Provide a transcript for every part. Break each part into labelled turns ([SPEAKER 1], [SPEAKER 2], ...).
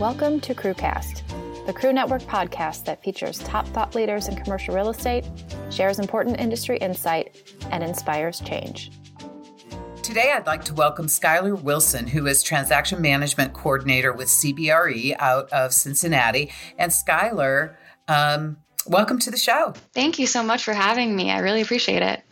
[SPEAKER 1] Welcome to Crewcast, the Crew Network podcast that features top thought leaders in commercial real estate, shares important industry insight, and inspires change.
[SPEAKER 2] Today, I'd like to welcome Skylar Wilson, who is Transaction Management Coordinator with CBRE out of Cincinnati. And Skylar, um, welcome to the show.
[SPEAKER 3] Thank you so much for having me. I really appreciate it.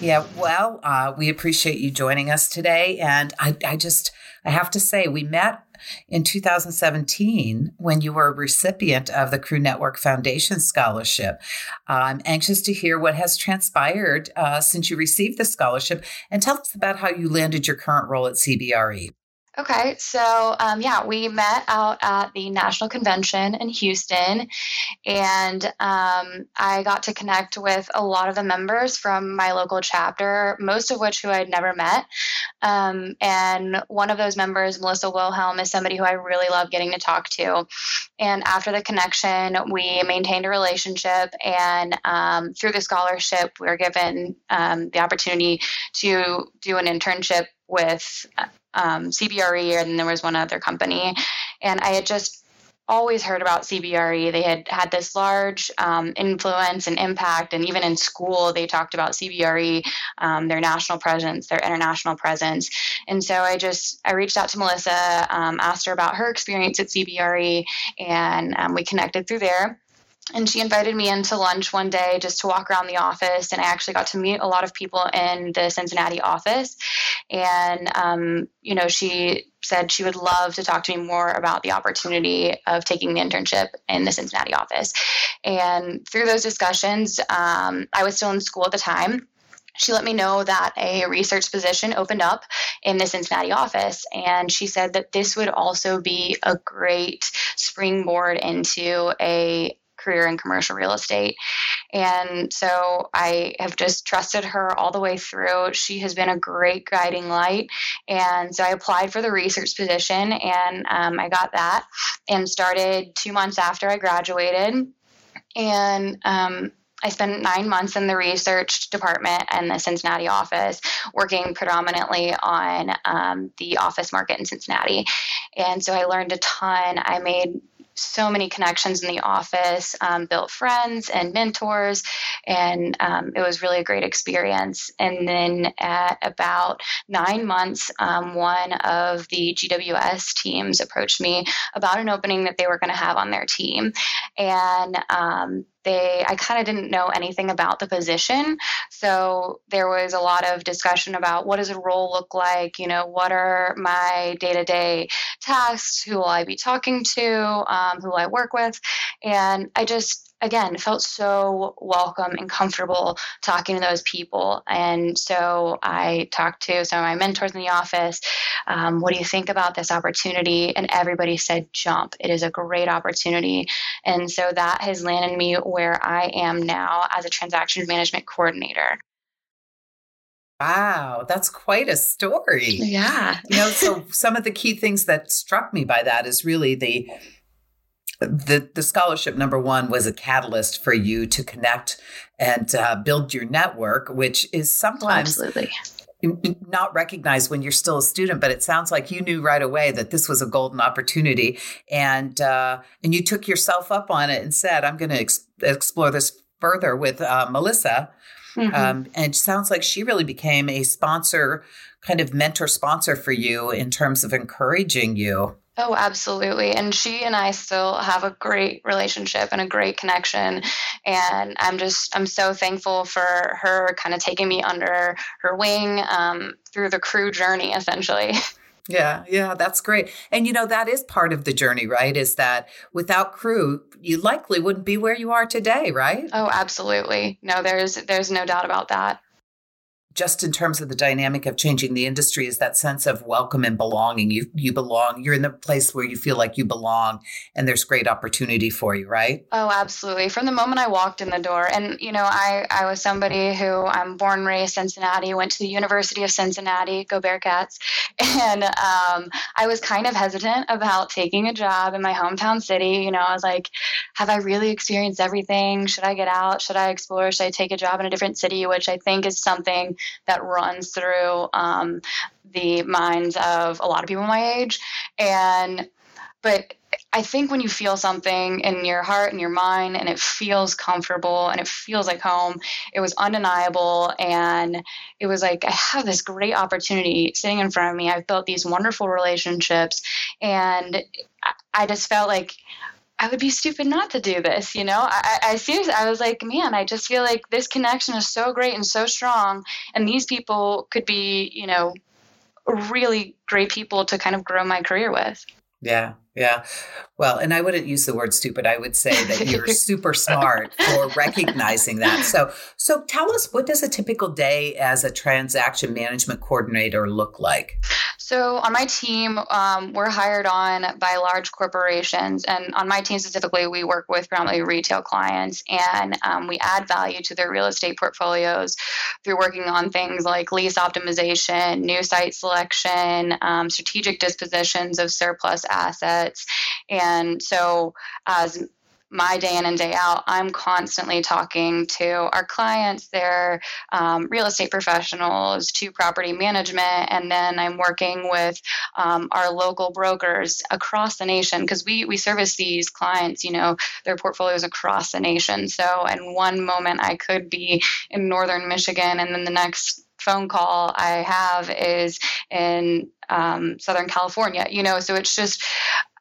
[SPEAKER 2] Yeah, well, uh, we appreciate you joining us today. And I, I just, I have to say, we met in 2017 when you were a recipient of the Crew Network Foundation Scholarship. I'm anxious to hear what has transpired uh, since you received the scholarship and tell us about how you landed your current role at CBRE.
[SPEAKER 3] Okay, so um, yeah, we met out at the national convention in Houston, and um, I got to connect with a lot of the members from my local chapter, most of which who I'd never met. Um, and one of those members, Melissa Wilhelm, is somebody who I really love getting to talk to. And after the connection, we maintained a relationship, and um, through the scholarship, we were given um, the opportunity to do an internship with um, CBRE, and there was one other company. And I had just always heard about CBRE. They had had this large um, influence and impact, and even in school, they talked about CBRE, um, their national presence, their international presence. And so I just I reached out to Melissa, um, asked her about her experience at CBRE, and um, we connected through there and she invited me into lunch one day just to walk around the office and i actually got to meet a lot of people in the cincinnati office and um, you know she said she would love to talk to me more about the opportunity of taking the internship in the cincinnati office and through those discussions um, i was still in school at the time she let me know that a research position opened up in the Cincinnati office. And she said that this would also be a great springboard into a career in commercial real estate. And so I have just trusted her all the way through. She has been a great guiding light. And so I applied for the research position and um, I got that and started two months after I graduated. And um, I spent nine months in the research department and the Cincinnati office, working predominantly on um, the office market in Cincinnati. And so I learned a ton. I made so many connections in the office, um, built friends and mentors, and um, it was really a great experience. And then at about nine months, um, one of the GWS teams approached me about an opening that they were going to have on their team. And um, they i kind of didn't know anything about the position. So there was a lot of discussion about what does a role look like? You know what are my day-to-day tasks? Who will i be talking to? Um, who will i work with? And i just again felt so welcome and comfortable talking to those people. And so i talked to some of my mentors in the office. Um, what do you think about this opportunity? And everybody said jump. It is a great opportunity. And so that has landed me where i am now as a transaction management coordinator.
[SPEAKER 2] Wow, that's quite a story.
[SPEAKER 3] Yeah.
[SPEAKER 2] you know, so some of the key things that struck me by that is really the the the scholarship number one was a catalyst for you to connect and uh, build your network, which is sometimes
[SPEAKER 3] absolutely
[SPEAKER 2] not recognized when you're still a student. But it sounds like you knew right away that this was a golden opportunity, and uh, and you took yourself up on it and said, "I'm going to ex- explore this further with uh, Melissa." Mm-hmm. Um, and it sounds like she really became a sponsor, kind of mentor sponsor for you in terms of encouraging you.
[SPEAKER 3] Oh, absolutely. And she and I still have a great relationship and a great connection. And I'm just, I'm so thankful for her kind of taking me under her wing um, through the crew journey, essentially.
[SPEAKER 2] Yeah, yeah, that's great. And you know, that is part of the journey, right? Is that without crew, you likely wouldn't be where you are today, right?
[SPEAKER 3] Oh, absolutely. No, there's there's no doubt about that
[SPEAKER 2] just in terms of the dynamic of changing the industry is that sense of welcome and belonging. You you belong. You're in the place where you feel like you belong, and there's great opportunity for you, right?
[SPEAKER 3] Oh, absolutely. From the moment I walked in the door, and you know, I I was somebody who I'm born and raised Cincinnati, went to the University of Cincinnati, go Bearcats, and um, I was kind of hesitant about taking a job in my hometown city. You know, I was like, have I really experienced everything? Should I get out? Should I explore? Should I take a job in a different city? Which I think is something that runs through um, the minds of a lot of people my age. And but I think when you feel something in your heart and your mind and it feels comfortable and it feels like home, it was undeniable. And it was like, I have this great opportunity sitting in front of me. I've built these wonderful relationships. And I just felt like, I would be stupid not to do this, you know. I, I seriously, I was like, man, I just feel like this connection is so great and so strong, and these people could be, you know, really great people to kind of grow my career with.
[SPEAKER 2] Yeah, yeah. Well, and I wouldn't use the word stupid. I would say that you're super smart for recognizing that. So, so tell us what does a typical day as a transaction management coordinator look like?
[SPEAKER 3] So, on my team, um, we're hired on by large corporations, and on my team specifically, we work with predominantly retail clients, and um, we add value to their real estate portfolios through working on things like lease optimization, new site selection, um, strategic dispositions of surplus assets. And so, as my day in and day out, I'm constantly talking to our clients, their um, real estate professionals, to property management, and then I'm working with um, our local brokers across the nation because we we service these clients, you know, their portfolios across the nation. So, in one moment, I could be in northern Michigan, and then the next phone call I have is in um, Southern California. You know, so it's just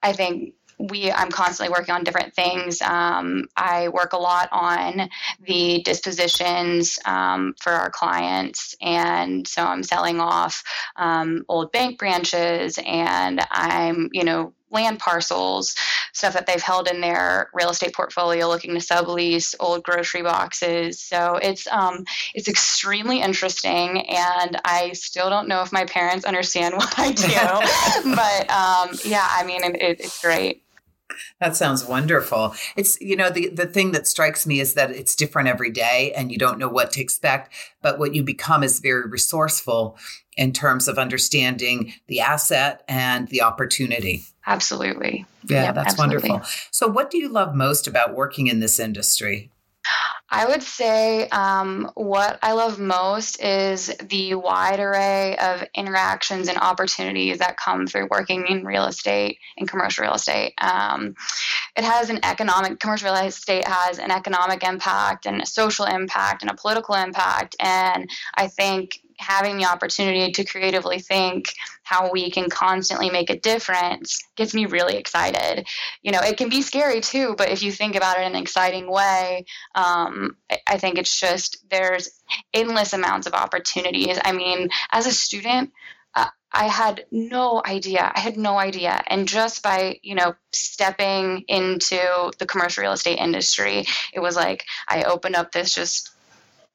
[SPEAKER 3] I think we i'm constantly working on different things um, i work a lot on the dispositions um, for our clients and so i'm selling off um, old bank branches and i'm you know land parcels, stuff that they've held in their real estate portfolio, looking to sublease old grocery boxes. So it's um, it's extremely interesting, and I still don't know if my parents understand what I do, but um, yeah, I mean, it, it's great.
[SPEAKER 2] That sounds wonderful. It's, you know, the, the thing that strikes me is that it's different every day and you don't know what to expect. But what you become is very resourceful in terms of understanding the asset and the opportunity.
[SPEAKER 3] Absolutely.
[SPEAKER 2] Yeah, yep, that's absolutely. wonderful. So, what do you love most about working in this industry?
[SPEAKER 3] I would say um, what I love most is the wide array of interactions and opportunities that come through working in real estate and commercial real estate. Um, it has an economic, commercial real estate has an economic impact and a social impact and a political impact. And I think having the opportunity to creatively think how we can constantly make a difference gets me really excited. You know, it can be scary too, but if you think about it in an exciting way, um, I think it's just there's endless amounts of opportunities. I mean, as a student, uh, I had no idea. I had no idea. And just by, you know, stepping into the commercial real estate industry, it was like I opened up this just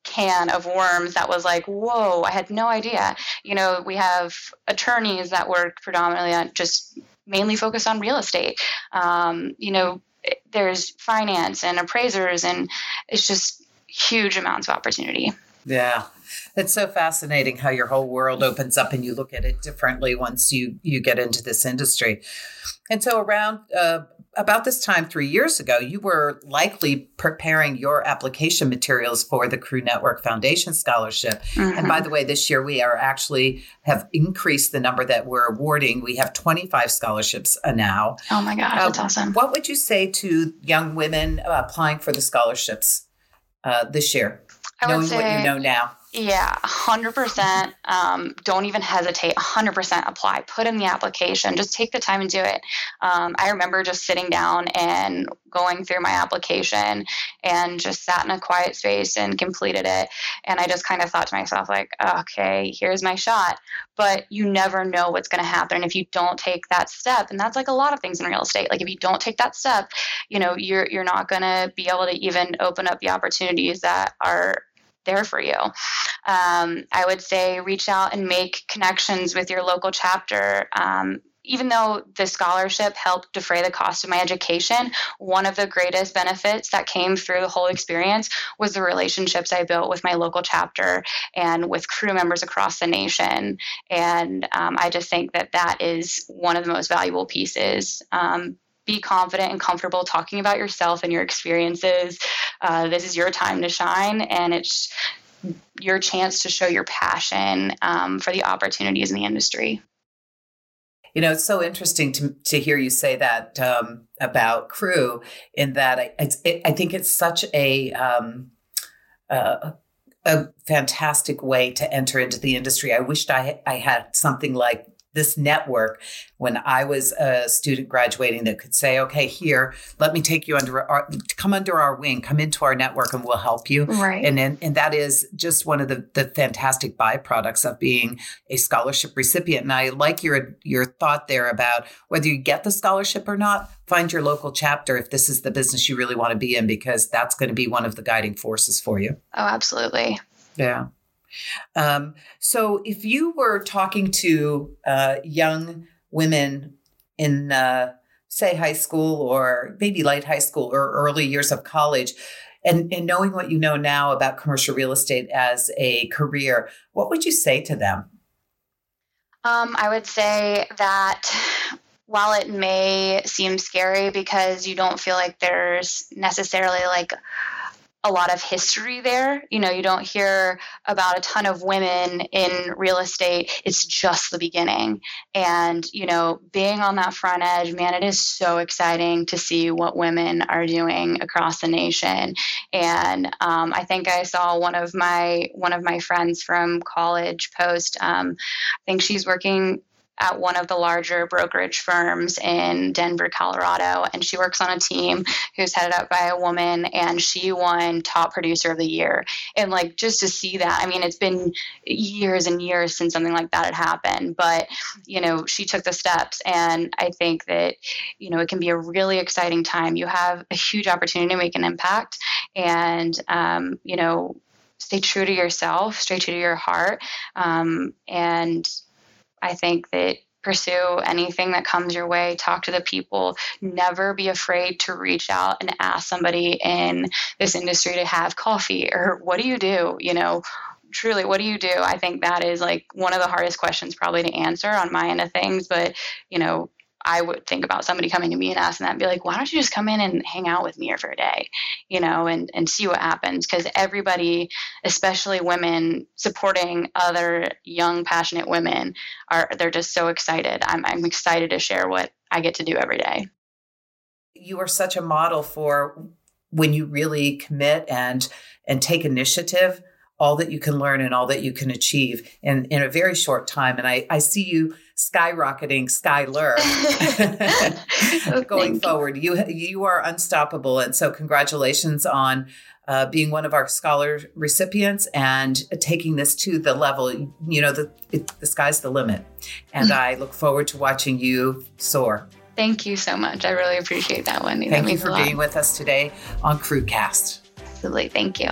[SPEAKER 3] can of worms that was like, whoa, I had no idea. You know, we have attorneys that work predominantly on just mainly focused on real estate. Um, you know, there's finance and appraisers, and it's just huge amounts of opportunity.
[SPEAKER 2] Yeah. It's so fascinating how your whole world opens up and you look at it differently once you you get into this industry. And so around uh, about this time three years ago, you were likely preparing your application materials for the Crew Network Foundation Scholarship. Mm-hmm. And by mm-hmm. the way, this year we are actually have increased the number that we're awarding. We have 25 scholarships uh, now.
[SPEAKER 3] Oh my gosh, uh, that's awesome.
[SPEAKER 2] What would you say to young women uh, applying for the scholarships uh, this year, I knowing say, what you know now?
[SPEAKER 3] Yeah, 100%. Um, don't even hesitate. 100% apply. Put in the application. Just take the time and do it. Um, I remember just sitting down and going through my application and just sat in a quiet space and completed it. And I just kind of thought to myself, like, okay, here's my shot. But you never know what's going to happen And if you don't take that step. And that's like a lot of things in real estate. Like if you don't take that step, you know, you're you're not going to be able to even open up the opportunities that are there for you. Um, I would say reach out and make connections with your local chapter. Um, even though the scholarship helped defray the cost of my education, one of the greatest benefits that came through the whole experience was the relationships I built with my local chapter and with crew members across the nation. And um, I just think that that is one of the most valuable pieces. Um, be confident and comfortable talking about yourself and your experiences. Uh, this is your time to shine, and it's your chance to show your passion um, for the opportunities in the industry.
[SPEAKER 2] You know, it's so interesting to, to hear you say that um, about crew. in that I, it, I think it's such a, um, uh, a fantastic way to enter into the industry. I wished I, I had something like this network when I was a student graduating that could say, okay, here, let me take you under our, come under our wing, come into our network and we'll help you.
[SPEAKER 3] Right.
[SPEAKER 2] And, and, and that is just one of the, the fantastic byproducts of being a scholarship recipient. And I like your, your thought there about whether you get the scholarship or not, find your local chapter if this is the business you really want to be in, because that's going to be one of the guiding forces for you.
[SPEAKER 3] Oh, absolutely.
[SPEAKER 2] Yeah. Um, so, if you were talking to uh, young women in, uh, say, high school or maybe late high school or early years of college, and, and knowing what you know now about commercial real estate as a career, what would you say to them?
[SPEAKER 3] Um, I would say that while it may seem scary because you don't feel like there's necessarily like a lot of history there. You know, you don't hear about a ton of women in real estate. It's just the beginning. And, you know, being on that front edge, man, it is so exciting to see what women are doing across the nation. And um, I think I saw one of my one of my friends from college post. Um, I think she's working at one of the larger brokerage firms in Denver, Colorado. And she works on a team who's headed up by a woman, and she won top producer of the year. And like just to see that, I mean, it's been years and years since something like that had happened, but you know, she took the steps. And I think that, you know, it can be a really exciting time. You have a huge opportunity to make an impact. And, um, you know, stay true to yourself, stay true to your heart. Um, and I think that pursue anything that comes your way talk to the people. Never be afraid to reach out and ask somebody in this industry to have coffee or what do you do? You know truly what do you do? I think that is like one of the hardest questions probably to answer on my end of things but you know I would think about somebody coming to me and asking that and be like, why don't you just come in and hang out with me here for a day, you know, and, and see what happens. Because everybody, especially women supporting other young, passionate women, are they're just so excited. I'm, I'm excited to share what I get to do every day.
[SPEAKER 2] You are such a model for when you really commit and and take initiative all that you can learn and all that you can achieve in, in a very short time. And I, I see you skyrocketing Skylar going forward. You you are unstoppable, and so congratulations on uh, being one of our scholar recipients and taking this to the level. You know, the it, the sky's the limit, and I look forward to watching you soar.
[SPEAKER 3] Thank you so much. I really appreciate that, Wendy.
[SPEAKER 2] Thank
[SPEAKER 3] that
[SPEAKER 2] you for being with us today on Crewcast.
[SPEAKER 3] Absolutely. Thank you.